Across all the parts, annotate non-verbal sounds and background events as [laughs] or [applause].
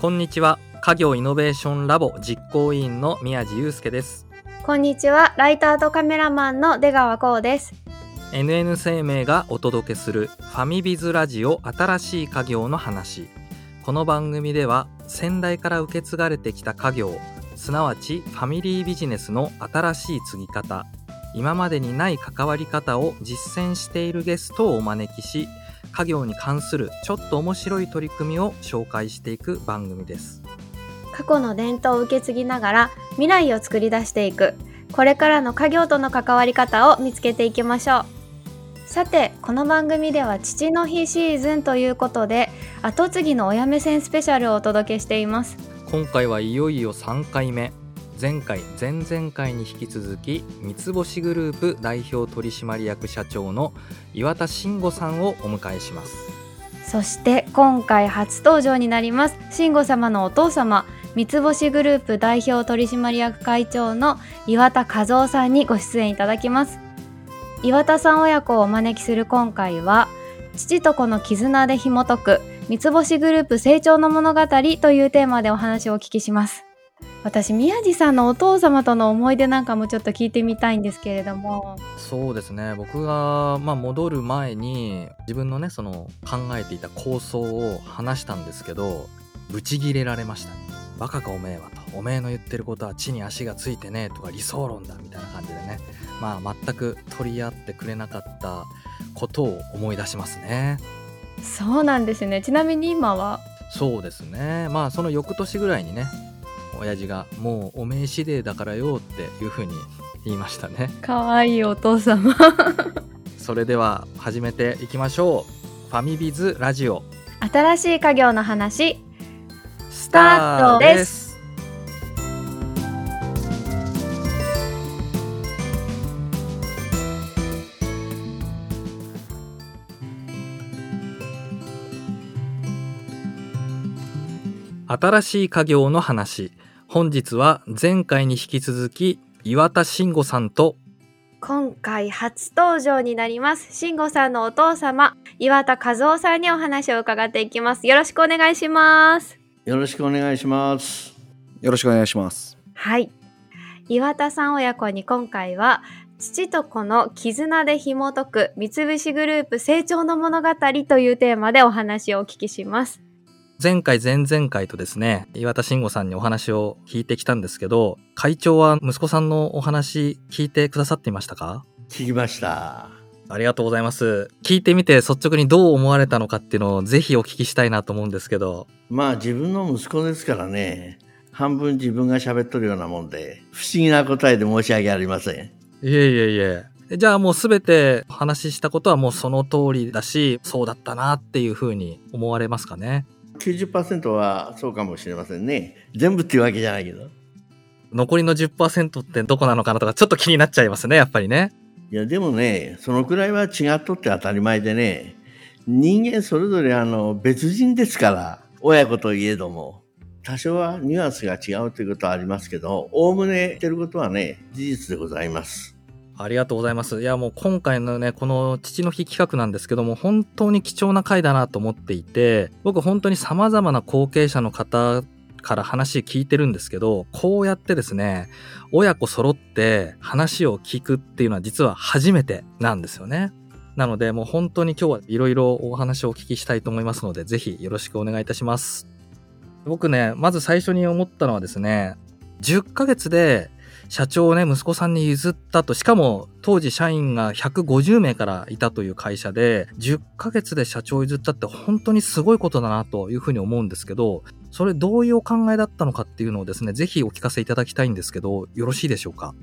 こんにちは。家業イノベーションラボ実行委員の宮地祐介です。こんにちは。ライターとカメラマンの出川光です。NN 生命がお届けするファミビズラジオ新しい家業の話。この番組では先代から受け継がれてきた家業すなわちファミリービジネスの新しい継ぎ方今までにない関わり方を実践しているゲストをお招きし家業に関するちょっと面白い取り組みを紹介していく番組です。過去の伝統を受け継ぎながら未来を作り出していく。これからの家業との関わり方を見つけていきましょう。さてこの番組では父の日シーズンということで後継ぎの親目線スペシャルをお届けしています。今回はいよいよ3回目前回前々回に引き続き三つ星グループ代表取締役社長の岩田慎吾さんをお迎えします。そして今回初登場になります慎吾様のお父様三つ星グループ代表取締役会長の岩田和夫さんにご出演いただきます。岩田さん親子をお招きする今回は父と子の絆で紐解く三つ星グループ成長の物語というテーマでお話をお聞きします。私宮地さんのお父様との思い出なんかもちょっと聞いてみたいんですけれども。そうですね。僕が、まあ、戻る前に自分のねその考えていた構想を話したんですけどブチギレられましたバカかおめえはとおめえの言ってることは地に足がついてねとか理想論だみたいな感じでね。まあ全く取り合ってくれなかったことを思い出しますね。そうなんですね。ちなみに今は？そうですね。まあその翌年ぐらいにね親父が「もうお名刺デーだからよ」っていうふうに言いましたね。かわいいお父様。[laughs] それでは始めていきましょう。ファミビズラジオ。新しい家業の話。スタートです。新しい家業の話本日は前回に引き続き岩田慎吾さんと今回初登場になります慎吾さんのお父様岩田和夫さんにお話を伺っていきますよろしくお願いしますよろしくお願いします。よろしくお願いします。はい岩田さん親子に今回は父と子の絆で紐解く三菱グループ成長の物語というテーマでお話をお聞きします前回前々回とですね岩田慎吾さんにお話を聞いてきたんですけど会長は息子さんのお話聞いてくださっていましたか？聞きました。ありがとうございます。聞いてみて率直にどう思われたのかっていうのをぜひお聞きしたいなと思うんですけど。まあ自分の息子ですからね、半分自分が喋っとるようなもんで、不思議な答えで申し訳ありません。いえいえいえ。じゃあもうすべて話したことはもうその通りだしそうだったなっていうふうに思われますかね？90%はそうかもしれませんね。全部っていうわけじゃないけど。残りの10%ってどこなのかなとかちょっと気になっちゃいますねやっぱりねいやでもね、そのくらいは違っとって当たり前でね、人間それぞれあの別人ですから、親子といえども。多少はニュアンスが違うということはありますけど、おおむね言ってることはね、事実でございます。ありがとうございます。いや、もう今回のね、この父の日企画なんですけども、本当に貴重な回だなと思っていて、僕本当に様々な後継者の方から話聞いてるんですけど、こうやってですね、親子揃って話を聞くっていうのは実は初めてなんですよね。なので、もう本当に今日はいろいろお話をお聞きしたいと思いますので、ぜひよろしくお願いいたします。僕ね、まず最初に思ったのはですね、10ヶ月で社長をね、息子さんに譲ったと、しかも当時社員が150名からいたという会社で、10ヶ月で社長を譲ったって本当にすごいことだなというふうに思うんですけど、それどういうお考えだったのかっていうのをですね、ぜひお聞かせいただきたいんですけど、よろしいでしょうか？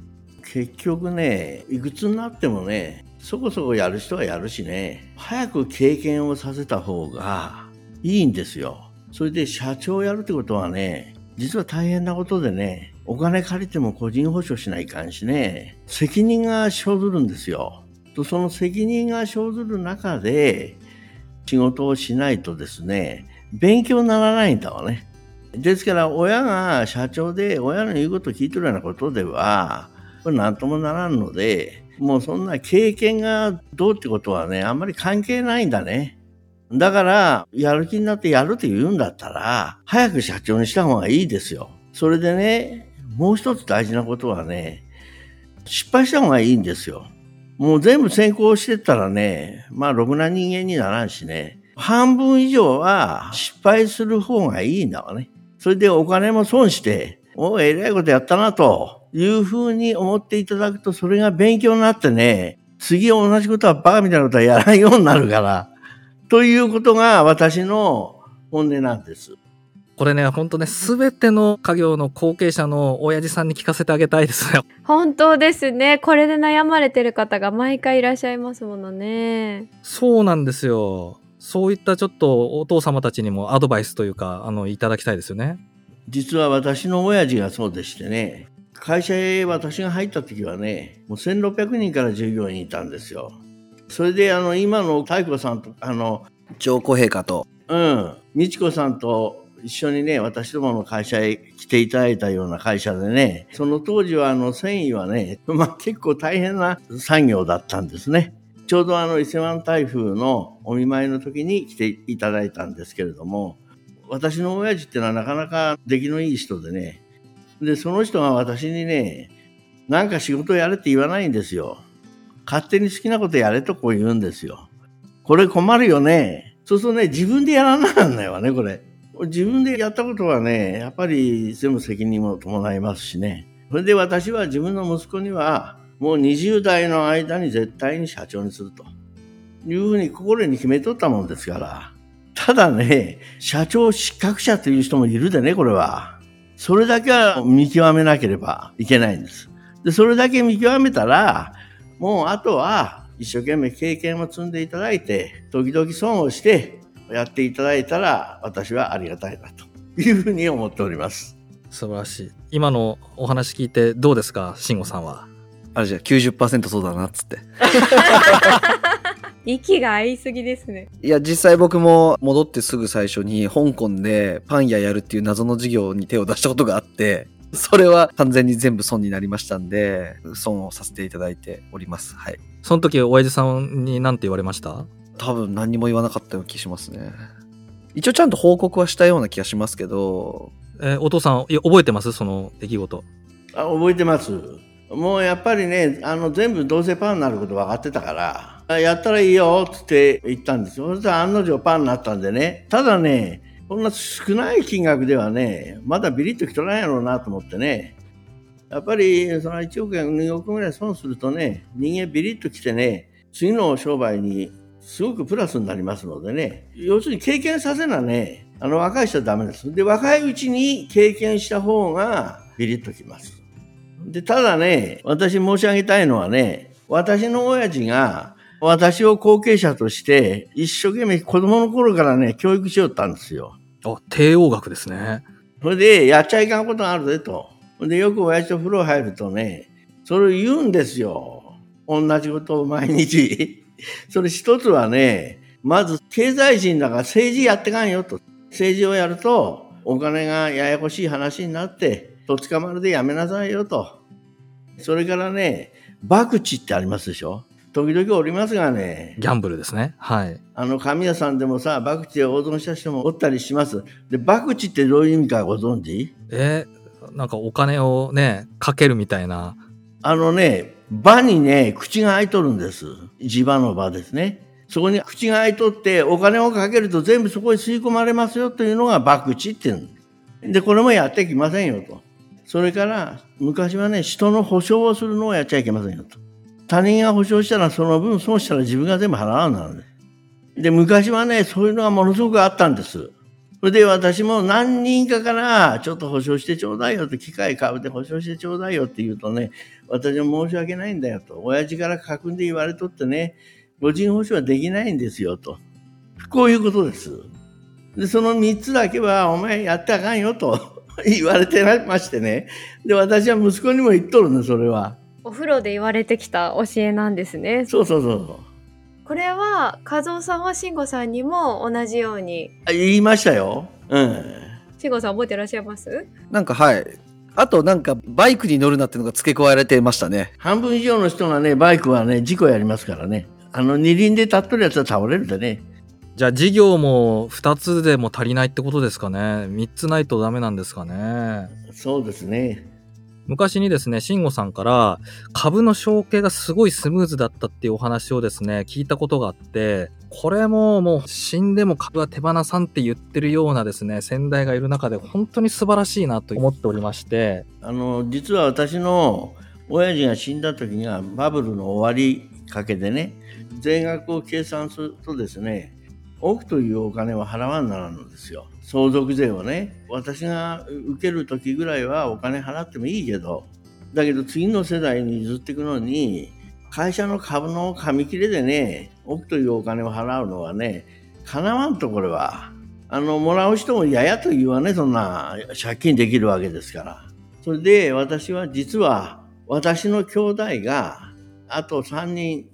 結局ねいくつになってもねそこそこやる人はやるしね早く経験をさせた方がいいんですよ。それで社長をやるってことはね実は大変なことでねお金借りても個人保証しないかんしね責任が生ずるんですよとその責任が生ずる中で仕事をしないとですね勉強にならないんだわねですから親が社長で親の言うことを聞いてるようなことではこれ何ともならんので、もうそんな経験がどうってことはね、あんまり関係ないんだね。だから、やる気になってやるって言うんだったら、早く社長にした方がいいですよ。それでね、もう一つ大事なことはね、失敗した方がいいんですよ。もう全部先行してったらね、まあ、ろくな人間にならんしね、半分以上は失敗する方がいいんだわね。それでお金も損して、おう、えらいことやったな、というふうに思っていただくと、それが勉強になってね、次同じことはバカみたいなことはやらんようになるから、ということが私の本音なんです。これね、ほんとね、すべての家業の後継者の親父さんに聞かせてあげたいですね。本当ですね。これで悩まれてる方が毎回いらっしゃいますものね。そうなんですよ。そういったちょっとお父様たちにもアドバイスというか、あの、いただきたいですよね。実は私の親父がそうでしてね、会社へ私が入った時はね、もう1600人から従業員いたんですよ。それであの、今の太子さんと、あの、上皇陛下と。うん、美智子さんと一緒にね、私どもの会社へ来ていただいたような会社でね、その当時はあの繊維はね、[laughs] まあ結構大変な作業だったんですね。ちょうどあの伊勢湾台風のお見舞いの時に来ていただいたんですけれども、私の親父っていうのはなかなか出来のいい人でね、で、その人が私にね、なんか仕事やれって言わないんですよ。勝手に好きなことやれとこう言うんですよ。これ困るよね。そうするとね、自分でやらなかんないわね、これ。自分でやったことはね、やっぱり全部責任も伴いますしね。それで私は自分の息子には、もう20代の間に絶対に社長にするというふうに心に決めとったもんですから。ただね、社長失格者という人もいるでね、これは。それだけは見極めなければいけないんです。で、それだけ見極めたら、もうあとは一生懸命経験を積んでいただいて、時々損をしてやっていただいたら、私はありがたいなというふうに思っております。素晴らしい。今のお話聞いてどうですか、慎吾さんは。あれじゃあ90%そうだなっつって。[laughs] 息が合いすぎですね。いや、実際僕も戻ってすぐ最初に香港でパン屋やるっていう謎の事業に手を出したことがあって、それは完全に全部損になりましたんで、損をさせていただいております。はい。その時、親父さんに何て言われました？多分何にも言わなかったような気しますね。一応ちゃんと報告はしたような気がしますけど、えーお父さん、いや覚えてます？その出来事。あ覚えてます。もうやっぱりね、あの全部どうせパンになること分かってたから、あやったらいいよっつって言ったんですよ。そしたら案の定パンになったんでね。ただね、こんな少ない金額ではね、まだビリッときとらんやろうなと思ってね。やっぱりその1億円、2億円ぐらい損するとね、人間ビリッときてね、次の商売にすごくプラスになりますのでね、要するに経験させなね、あの若い人はダメです。で、若いうちに経験した方がビリッときます。で、ただね、私申し上げたいのはね、私の親父が私を後継者として一生懸命子供の頃からね、教育しよったんですよ。あ、帝王学ですね。それで、やっちゃいかんことがあるぜと。で、よく親父と風呂入るとね、それを言うんですよ。同じことを毎日。[laughs] それ一つはね、まず経済人だから政治やってかんよと。政治をやると、お金がややこしい話になって、とつかまるでやめなさいよと。それからね、博打ってありますでしょ時々おりますがね、ギャンブルですね。はい。あの、神谷さんでもさ、博打で大損した人もおったりします。で、博打ってどういう意味かご存知？えーなんかお金をね、かけるみたいな。あのね、場にね、口が開いとるんです。地場の場ですね。そこに口が開いとって、お金をかけると全部そこに吸い込まれますよというのが博打っていう。で、これもやってきませんよと。それから、昔はね、人の保証をするのをやっちゃいけませんよと。他人が保証したらその分損したら自分が全部払わんなので。で、昔はね、そういうのがものすごくあったんです。それで私も何人かから、ちょっと保証してちょうだいよと、機械買うて保証してちょうだいよって言うとね、私も申し訳ないんだよと。親父から書くんで言われとってね、個人保証はできないんですよと。こういうことです。で、その3つだけはお前やってあかんよと [laughs] 言われてましてね。で、私は息子にも言っとるね、それは。お風呂で言われてきた教えなんですね。そうそうそうそう。これは、和夫さんは慎吾さんにも同じように、あ言いましたよ。うん。慎吾さん覚えてらっしゃいます？なんかはい。あとなんかバイクに乗るなっていうのが付け加えられてましたね。半分以上の人がね、バイクはね、事故やりますからね。あの、二輪で立っとるやつは倒れるでね。じゃあ事業も2つでも足りないってことですかね。3つないとダメなんですかね。そうですね。昔にですね、慎吾さんから株の承継がすごいスムーズだったっていうお話をですね、聞いたことがあって、これももう死んでも株は手放さんって言ってるようなですね、先代がいる中で本当に素晴らしいなと思っておりまして、あの実は私の親父が死んだ時にはバブルの終わりかけでね税額を計算するとですね億というお金は払わんならんのですよ。相続税をね私が受ける時ぐらいはお金払ってもいいけどだけど次の世代に譲っていくのに会社の株の紙切れでね億というお金を払うのはねかなわんとこれは。あのもらう人もややと言わねそんな借金できるわけですから。それで私は実は私の兄弟があと3人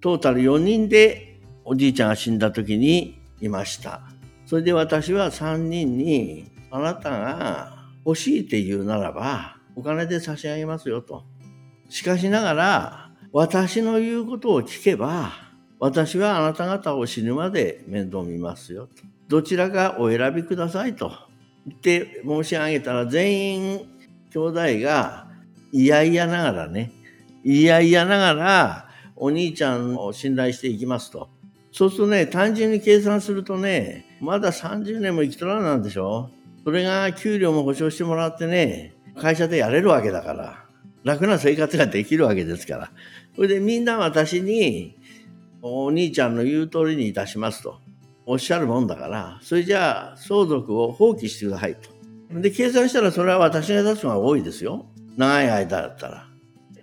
トータル4人でおじいちゃんが死んだ時にいました。それで私は3人にあなたが欲しいって言うならばお金で差し上げますよと。しかしながら私の言うことを聞けば私はあなた方を死ぬまで面倒見ますよと。どちらかお選びくださいと。言って申し上げたら全員兄弟がいやいやながらねいやいやながらお兄ちゃんを信頼していきますと。そうするとね単純に計算するとねまだ30年も生きとらんなんでしょ？それが給料も保証してもらってね会社でやれるわけだから楽な生活ができるわけですから。それでみんな私にお兄ちゃんの言う通りにいたしますとおっしゃるもんだからそれじゃあ相続を放棄してくださいと。で計算したらそれは私が立つのが多いですよ。長い間だったら。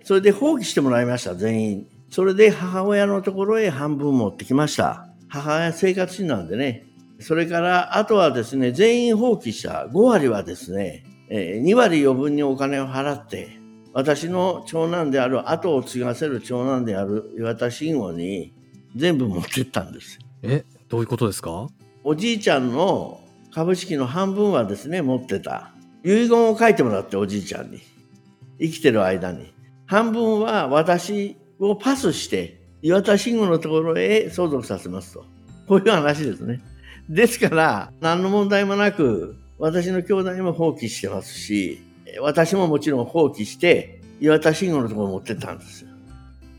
それで放棄してもらいました全員。それで母親のところへ半分持ってきました。母親生活費なんでねそれからあとはですね全員放棄した5割はですね、えー2割余分にお金を払って私の長男である後を継がせる長男である岩田慎吾に全部持ってったんです。え、どういうことですか？おじいちゃんの株式の半分はですね持ってた。遺言を書いてもらっておじいちゃんに。生きてる間に。半分は私をパスして岩田慎吾のところへ相続させますと。こういう話ですねですから何の問題もなく私の兄弟も放棄してますし私ももちろん放棄して岩田慎吾のところに持ってったんですよ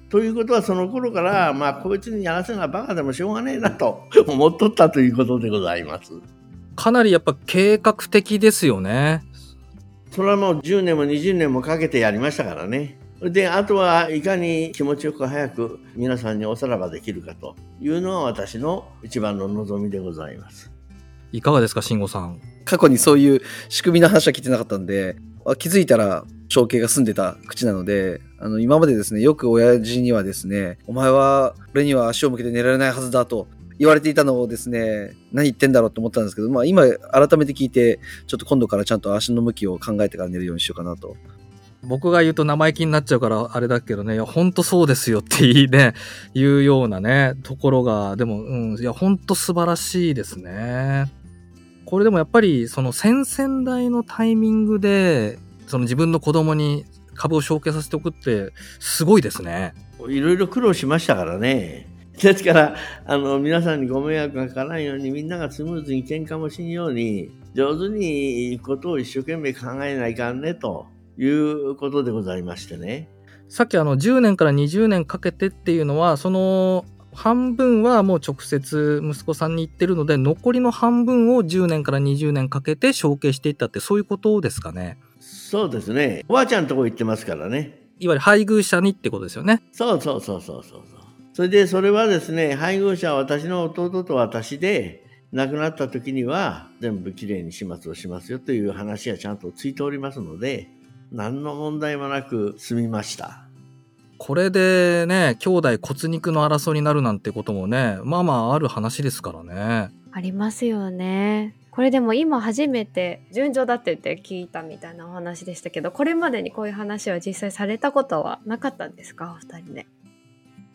ということはその頃から、まあ、こいつにやらせなバカでもしょうがねえなと思っとったということでございます。かなりやっぱ計画的ですよね。それはもう10年も20年もかけてやりましたからね。で、あとはいかに気持ちよく早く皆さんにおさらばできるかというのは私の一番の望みでございます。いかがですか、慎吾さん？過去にそういう仕組みの話は聞いてなかったんで、あ気づいたら承継が済んでた口なので、あの、今までですね、よく親父にはですね、お前は俺には足を向けて寝られないはずだと言われていたのをですね、何言ってんだろうと思ったんですけど、まあ今改めて聞いて、ちょっと今度からちゃんと足の向きを考えてから寝るようにしようかなと。僕が言うと生意気になっちゃうからあれだけどね、いや、ほんとそうですよって言いね、[laughs] いうようなね、ところが、でも、うん、いや、ほんと素晴らしいですね。これでもやっぱり、その先々代のタイミングで、その自分の子供に株を承継させておくって、すごいですね。いろいろ苦労しましたからね。ですから、あの、皆さんにご迷惑がかからないように、みんながスムーズに喧嘩もしんように、上手にことを一生懸命考えないかんね、ということでございましてね。さっきあの10年から20年かけてっていうのはその半分はもう直接息子さんに言ってるので残りの半分を10年から20年かけて承継していったってそういうことですかねそうですね。おばあちゃんのとこ行ってますからね。いわゆる配偶者にってことですよねそうそうそうそうそうそれでそれはですね、配偶者は私の弟と私で、亡くなった時には全部きれいに始末をしますよという話がちゃんとついておりますので、何の問題もなく済みました。これでね兄弟骨肉の争いになるなんてこともねまあまあある話ですからねありますよね。これでも今初めて順調だって言って聞いたみたいなお話でしたけどこれまでにこういう話は実際されたことはなかったんですか？お二人で。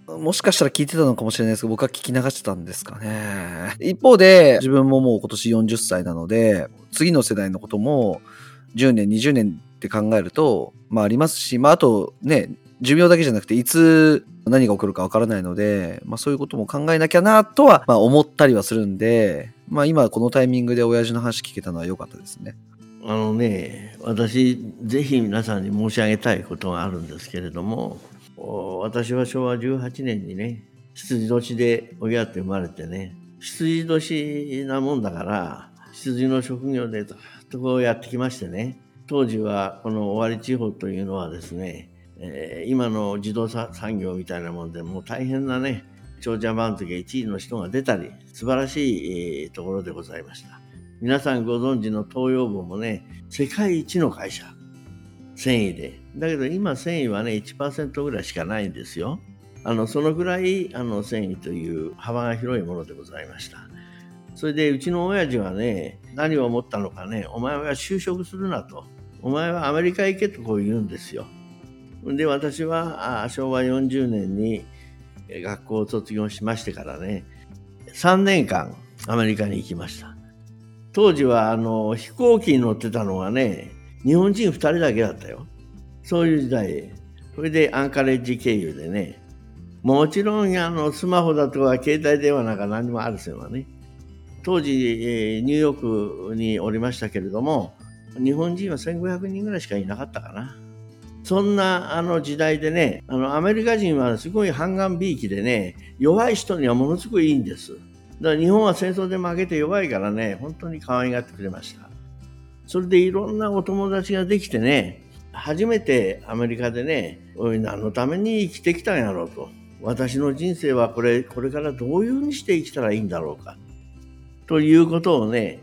もしかしたら聞いてたのかもしれないですけど、僕は聞き流してたんですかね。一方で、自分ももう今年40歳なので、次の世代のことも10年、20年って考えると、まあありますし、まああとね、寿命だけじゃなくて、いつ何が起こるかわからないので、まあそういうことも考えなきゃなとは、まあ思ったりはするんで、まあ今このタイミングで親父の話聞けたのは良かったですね。あのね、私、ぜひ皆さんに申し上げたいことがあるんですけれども、私は昭和18年にね、羊年で親って生まれてね、羊年なもんだから、羊の職業でずっとこうやってきましてね、当時はこの尾張地方というのはですね、えー、今の自動車産業みたいなもんでもう大変なね、長者番付1位の人が出たり、素晴らしい、ところでございました。皆さんご存知の東洋部もね、世界一の会社、繊維で。だけど今繊維はね、1%ぐらいしかないんですよ。あの、そのぐらい、あの、繊維という幅が広いものでございました。それで、うちの親父はね、何を思ったのかね、お前は就職するなと。お前はアメリカ行けとこう言うんですよ。で、私は昭和40年に学校を卒業しましてからね、3年間アメリカに行きました。当時はあの飛行機に乗ってたのがね、日本人2人だけだったよ。そういう時代。それでアンカレッジ経由でね、もちろんあのスマホだとか携帯電話なんか何もあるせんわね。当時、ニューヨークにおりましたけれども、日本人は1500人ぐらいしかいなかったかな。そんなあの時代でね、あのアメリカ人はすごい半眼びいきでね、弱い人にはものすごいいいんです。だから日本は戦争で負けて弱いからね、本当に可愛がってくれました。それでいろんなお友達ができてね、初めてアメリカでね、おい、何のために生きてきたんやろうと。私の人生はこれ、これからどういうふうにして生きたらいいんだろうか。ということをね、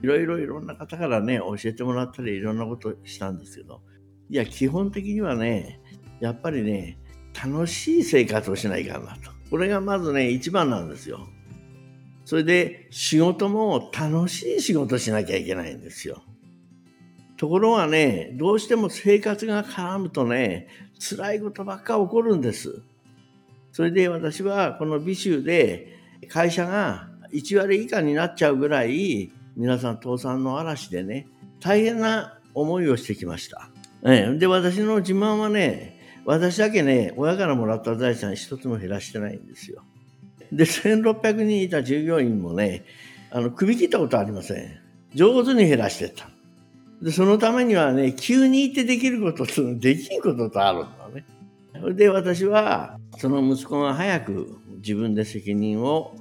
いろいろいろんな方からね、教えてもらったりいろんなことしたんですけど、いや、基本的にはね、やっぱりね、楽しい生活をしないかなと。これがまずね、一番なんですよ。それで仕事も楽しい仕事しなきゃいけないんですよ。ところがね、どうしても生活が絡むとね、辛いことばっか起こるんです。それで私はこの美州で会社が1割以下になっちゃうぐらい皆さん倒産の嵐でね、大変な思いをしてきました。で、私の自慢はね、私だけね、親からもらった財産一つも減らしてないんですよ。で、1600人いた従業員もね、あの、首切ったことありません。上手に減らしてた。で、そのためにはね、急に行ってできることとできんこととあるんだね。それで私は、その息子が早く自分で責任を、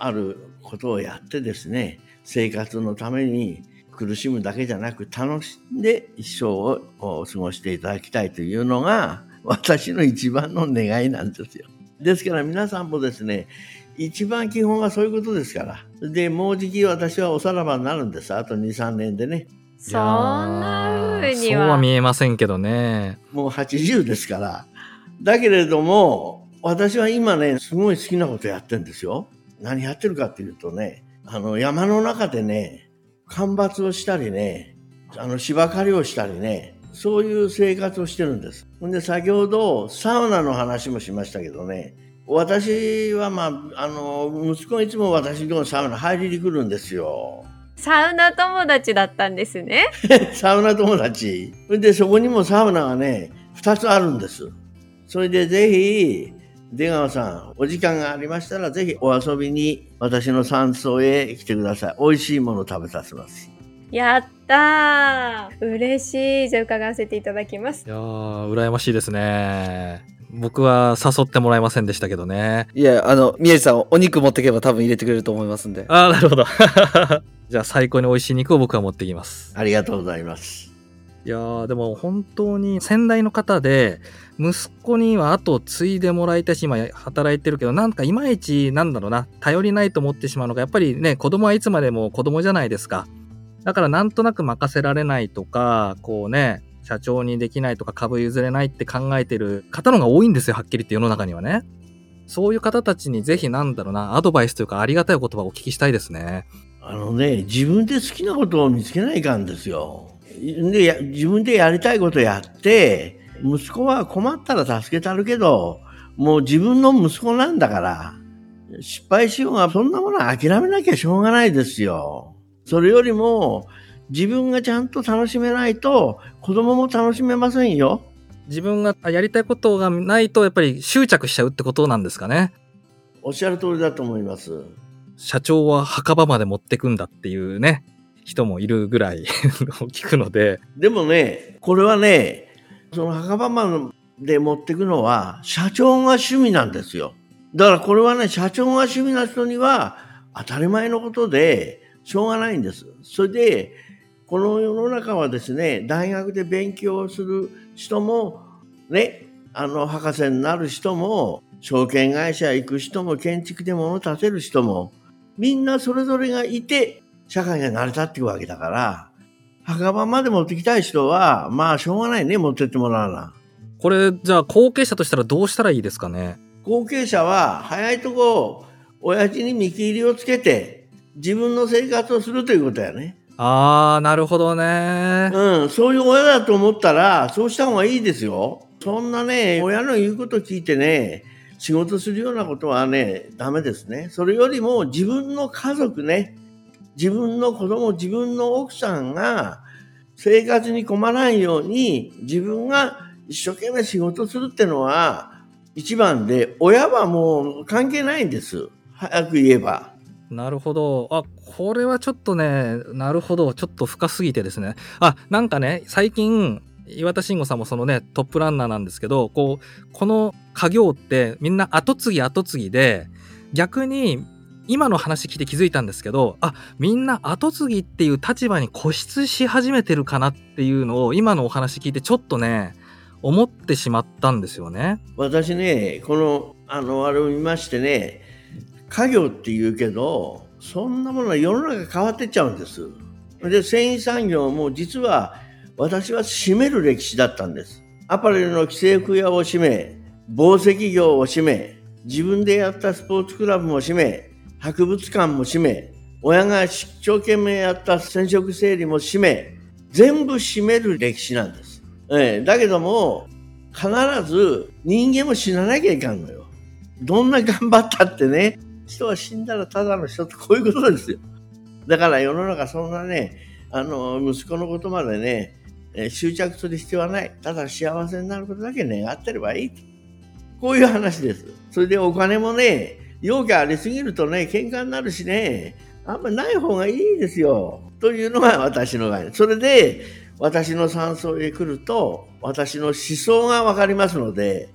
あることをやってですね、生活のために苦しむだけじゃなく楽しんで一生を過ごしていただきたいというのが私の一番の願いなんですよ。ですから皆さんもですね、一番基本はそういうことですから。で、もうじき私はおさらばになるんです。あと2、3年でね。そんな風には。そうは見えませんけどね。もう80ですから。だけれども、私は今ね、すごい好きなことやってるんですよ。何やってるかっていうとね、あの、山の中でね、干ばつをしたりね、あの、芝刈りをしたりね、そういう生活をしてるんです。ほんで、先ほどサウナの話もしましたけどね、私はまあ、あの、息子いつも私のサウナ入りに来るんですよ。サウナ友達だったんですね。[laughs] サウナ友達。で、そこにもサウナがね、2つあるんです。それでぜひ、出川さん、お時間がありましたら、ぜひお遊びに私の山荘へ来てください。美味しいもの食べさせます。やったー嬉しい。じゃあ伺わせていただきます。いやー、羨ましいですね。僕は誘ってもらえませんでしたけどね。いや、あの、宮治さん、お肉持ってけば多分入れてくれると思いますんで。ああ、なるほど。[laughs] じゃあ最高に美味しい肉を僕は持ってきます。ありがとうございます。いやー、でも本当に先代の方で、息子には後継いでもらいたいし、今働いてるけど、なんかいまいち、なんだろうな、頼りないと思ってしまうのが、やっぱりね、子供はいつまでも子供じゃないですか。だからなんとなく任せられないとか、こうね、社長にできないとか株譲れないって考えてる方のが多いんですよ、はっきり言って世の中にはね。そういう方たちにぜひなんだろうな、アドバイスというかありがたい言葉をお聞きしたいですね。あのね、自分で好きなことを見つけないかんですよ。で、自分でやりたいことやって、息子は困ったら助けたるけど、もう自分の息子なんだから、失敗しようが、そんなものは諦めなきゃしょうがないですよ。それよりも、自分がちゃんと楽しめないと、子供も楽しめませんよ。自分がやりたいことがないとやっぱり執着しちゃうってことなんですかね。おっしゃる通りだと思います。社長は墓場まで持ってくんだっていうね、人もいるぐらい [laughs] 聞くので、でもね、これはね、その墓場まで持ってくのは、社長が趣味なんですよ。だからこれはね、社長が趣味な人には当たり前のことで、しょうがないんです。それで、この世の中はですね、大学で勉強する人も、ね、あの、博士になる人も、証券会社行く人も、建築で物を建てる人も、みんなそれぞれがいて、社会が成り立っていくわけだから、墓場まで持ってきたい人は、まあ、しょうがないね、持ってってもらうな。これじゃあ後継者としたらどうしたらいいですかね？後継者は、早いとこ、親父に見切りをつけて、自分の生活をするということやね。あー、なるほどね。うん、そういう親だと思ったら、そうした方がいいですよ。そんなね、親の言うこと聞いてね、仕事するようなことはね、ダメですね。それよりも自分の家族ね、自分の子供、自分の奥さんが生活に困らんように、自分が一生懸命仕事するってのは一番で、親はもう関係ないんです。早く言えば。なるほど。あ、これはちょっとね、なるほど。ちょっと深すぎてですね。あ、なんかね、最近、岩田慎吾さんもそのね、トップランナーなんですけど、こう、この家業ってみんな後継ぎ後継ぎで、逆に今の話聞いて気づいたんですけど、あ、みんな後継ぎっていう立場に固執し始めてるかなっていうのを今のお話聞いてちょっとね、思ってしまったんですよね。私ね、この、あの、あれを見ましてね、家業って言うけど、そんなものは世の中変わってっちゃうんです。で、繊維産業も実は、私は閉める歴史だったんです。アパレルの既製服屋を閉め、紡績業を閉め、自分でやったスポーツクラブも閉め、博物館も閉め、親が一生懸命やった染色整理も閉め、全部閉める歴史なんです。ええ、だけども、必ず人間も死ななきゃいかんのよ。どんな頑張ったってね、人は死んだらただの人ってこういうことですよ。だから世の中そんなね、あの、息子のことまでね、え執着する必要はない。ただ幸せになることだけ願ってればいい。こういう話です。それでお金もね、容器ありすぎるとね、喧嘩になるしね、あんまりない方がいいですよ。というのが私の概念。それで、私の山荘へ来ると、私の思想がわかりますので、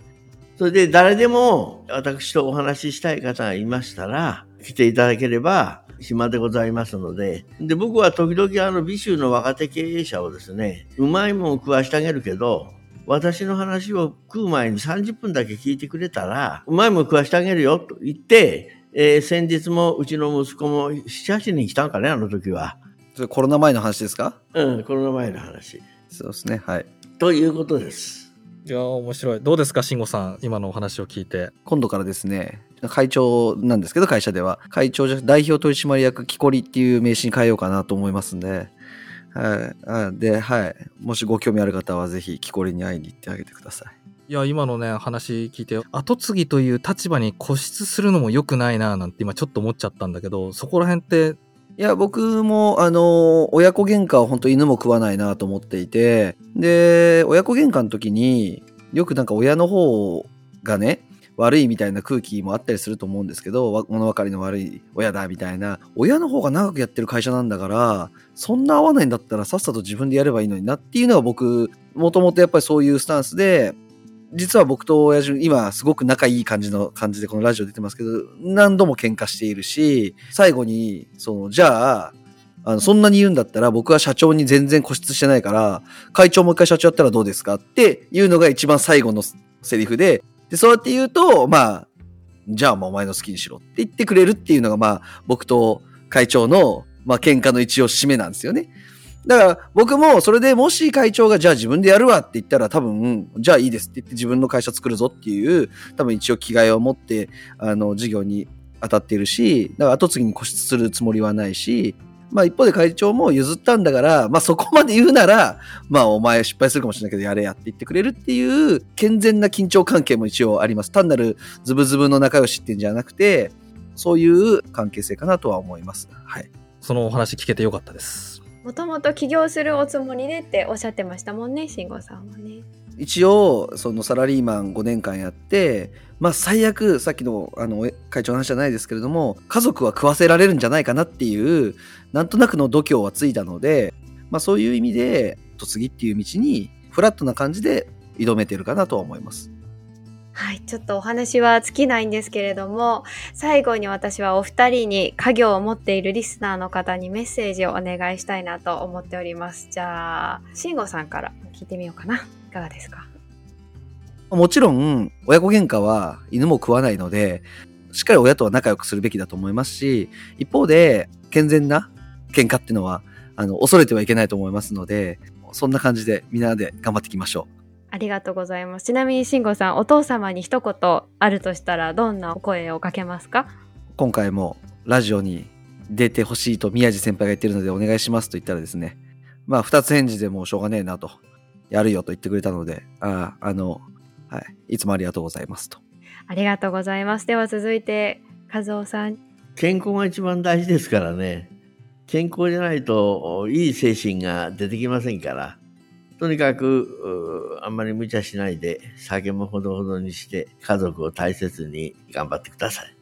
それで誰でも私とお話ししたい方がいましたら、来ていただければ暇でございますので、で、僕は時々あの美州の若手経営者をですね、うまいもん食わしてあげるけど、私の話を食う前に30分だけ聞いてくれたら、うまいもん食わしてあげるよと言って、えー先日もうちの息子も7、8人来たんかね、あの時は。それコロナ前の話ですか？うん、コロナ前の話。そうですね。はい。ということです。いやー、面白い。どうですか、慎吾さん。今のお話を聞いて。今度からですね、会長なんですけど、会社では。会長じゃ、代表取締役木こりっていう名刺に変えようかなと思いますんで。はい。あで、はい。もしご興味ある方は、ぜひ木こりに会いに行ってあげてください。いや、今のね、話聞いて、後継ぎという立場に固執するのも良くないな、なんて今ちょっと思っちゃったんだけど、そこら辺って、いや、僕も、あの、親子喧嘩は本当犬も食わないなと思っていて、で、親子喧嘩の時に、よくなんか親の方がね、悪いみたいな空気もあったりすると思うんですけど、物分かりの悪い親だみたいな、親の方が長くやってる会社なんだから、そんな合わないんだったらさっさと自分でやればいいのになっていうのが僕、もともとやっぱりそういうスタンスで、実は僕と親父、今すごく仲いい感じの感じでこのラジオ出てますけど、何度も喧嘩しているし、最後に、その、じゃあ、あの、そんなに言うんだったら僕は社長に全然固執してないから、会長もう一回社長やったらどうですかっていうのが一番最後のセリフで、で、そうやって言うと、まあ、じゃあもうお前の好きにしろって言ってくれるっていうのが、まあ、僕と会長の、まあ、喧嘩の一応締めなんですよね。だから僕もそれでもし会長がじゃあ自分でやるわって言ったら多分、じゃあいいですって言って自分の会社作るぞっていう多分一応気概を持ってあの事業に当たっているし、だから後継ぎに固執するつもりはないし、まあ一方で会長も譲ったんだから、まあそこまで言うなら、まあお前失敗するかもしれないけどやれやって言ってくれるっていう健全な緊張関係も一応あります。単なるズブズブの仲良しってんじゃなくて、そういう関係性かなとは思います。はい。そのお話聞けてよかったです。もともと起業するおつもりでっておっしゃってましたもんね慎吾さんはね一応そのサラリーマン5年間やってまあ最悪さっきのあの会長の話じゃないですけれども家族は食わせられるんじゃないかなっていうなんとなくの度胸はついたので、まあ、そういう意味で嫁ぎっていう道にフラットな感じで挑めてるかなとは思います。はい、ちょっとお話は尽きないんですけれども、最後に私はお二人に家業を持っているリスナーの方にメッセージをお願いしたいなと思っております。じゃあ、慎吾さんから聞いてみようかな。いかがですか？もちろん、親子喧嘩は犬も食わないので、しっかり親とは仲良くするべきだと思いますし、一方で、健全な喧嘩っていうのは、あの、恐れてはいけないと思いますので、そんな感じでみんなで頑張っていきましょう。ありがとうございます。ちなみに慎吾さん、お父様に一言あるとしたら、どんなお声をかけますか？今回もラジオに出てほしいと宮地先輩が言ってるのでお願いしますと言ったらですね、まあ二つ返事でもうしょうがねえなと、やるよと言ってくれたので、ああ、あの、はい、いつもありがとうございますと。ありがとうございます。では続いて、和夫さん。健康が一番大事ですからね。健康じゃないといい精神が出てきませんから。とにかく、あんまり無茶しないで、酒もほどほどにして、家族を大切に頑張ってください。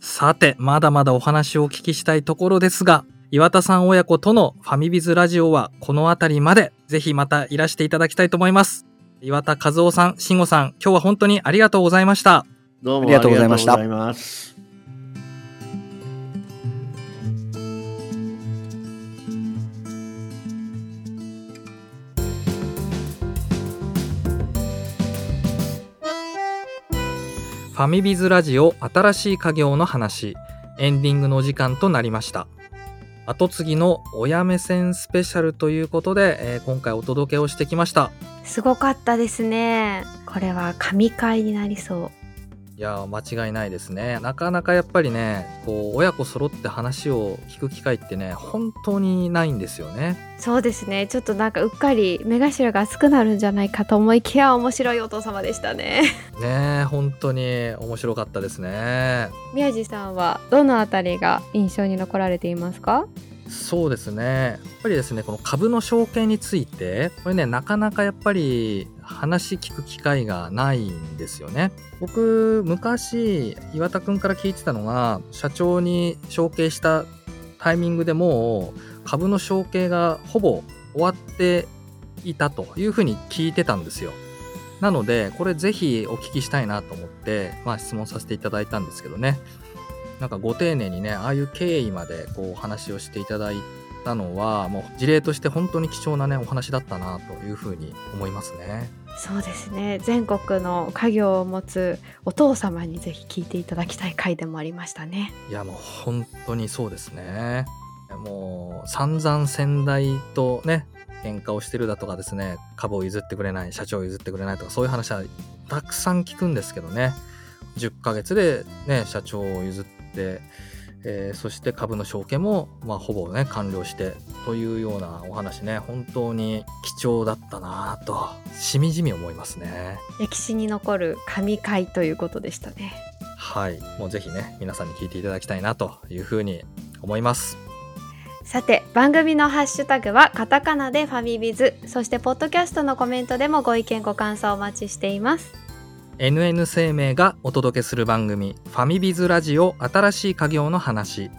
さて、まだまだお話をお聞きしたいところですが、岩田さん親子とのファミビズラジオはこの辺りまで、ぜひまたいらしていただきたいと思います。岩田和夫さん、慎吾さん、今日は本当にありがとうございました。どうもありがとうございましたファミビズラジオ新しい家業の話、エンディングの時間となりました。後継ぎの親目線スペシャルということで、えー今回お届けをしてきました。すごかったですね。これは神回になりそう。いやー間違いないですね。なかなかやっぱりね、こう親子揃って話を聞く機会ってね、本当にないんですよね。そうですね。ちょっとなんかうっかり目頭が熱くなるんじゃないかと思いきや面白いお父様でしたね。ねえ本当に面白かったですね。宮地さんはどのあたりが印象に残られていますか？そうですね。やっぱりですね、この株の証券について、これね、なかなかやっぱり話聞く機会がないんですよね。僕、昔、岩田くんから聞いてたのが、社長に承継したタイミングでもう株の承継がほぼ終わっていたというふうに聞いてたんですよ。なので、これぜひお聞きしたいなと思って、まあ質問させていただいたんですけどね。なんかご丁寧にね、ああいう経緯までこうお話をしていただいたのは、もう事例として本当に貴重なね、お話だったなというふうに思いますね。そうですね。全国の家業を持つお父様にぜひ聞いていただきたい回でもありましたね。いや、もう本当にそうですね。もう散々先代とね、喧嘩をしてるだとかですね、株を譲ってくれない、社長を譲ってくれないとか、そういう話はたくさん聞くんですけどね。10ヶ月でね、社長を譲って、えーそして株の承継も、まあ、ほぼね、完了して、というようなお話ね、本当に貴重だったなぁと、しみじみ思いますね。歴史に残る神回ということでしたね。はい。もうぜひね、皆さんに聞いていただきたいなというふうに思います。さて番組のハッシュタグはカタカナでファミビズそしてポッドキャストのコメントでもご意見ご感想お待ちしています NN 生命がお届けする番組ファミビズラジオ新しい家業の話。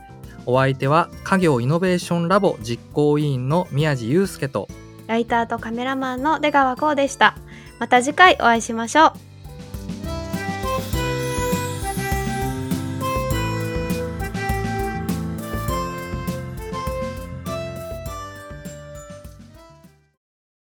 お相手は家業イノベーションラボ実行委員の宮地祐介とライターとカメラマンの出川こうでした。また次回お会いしましょう。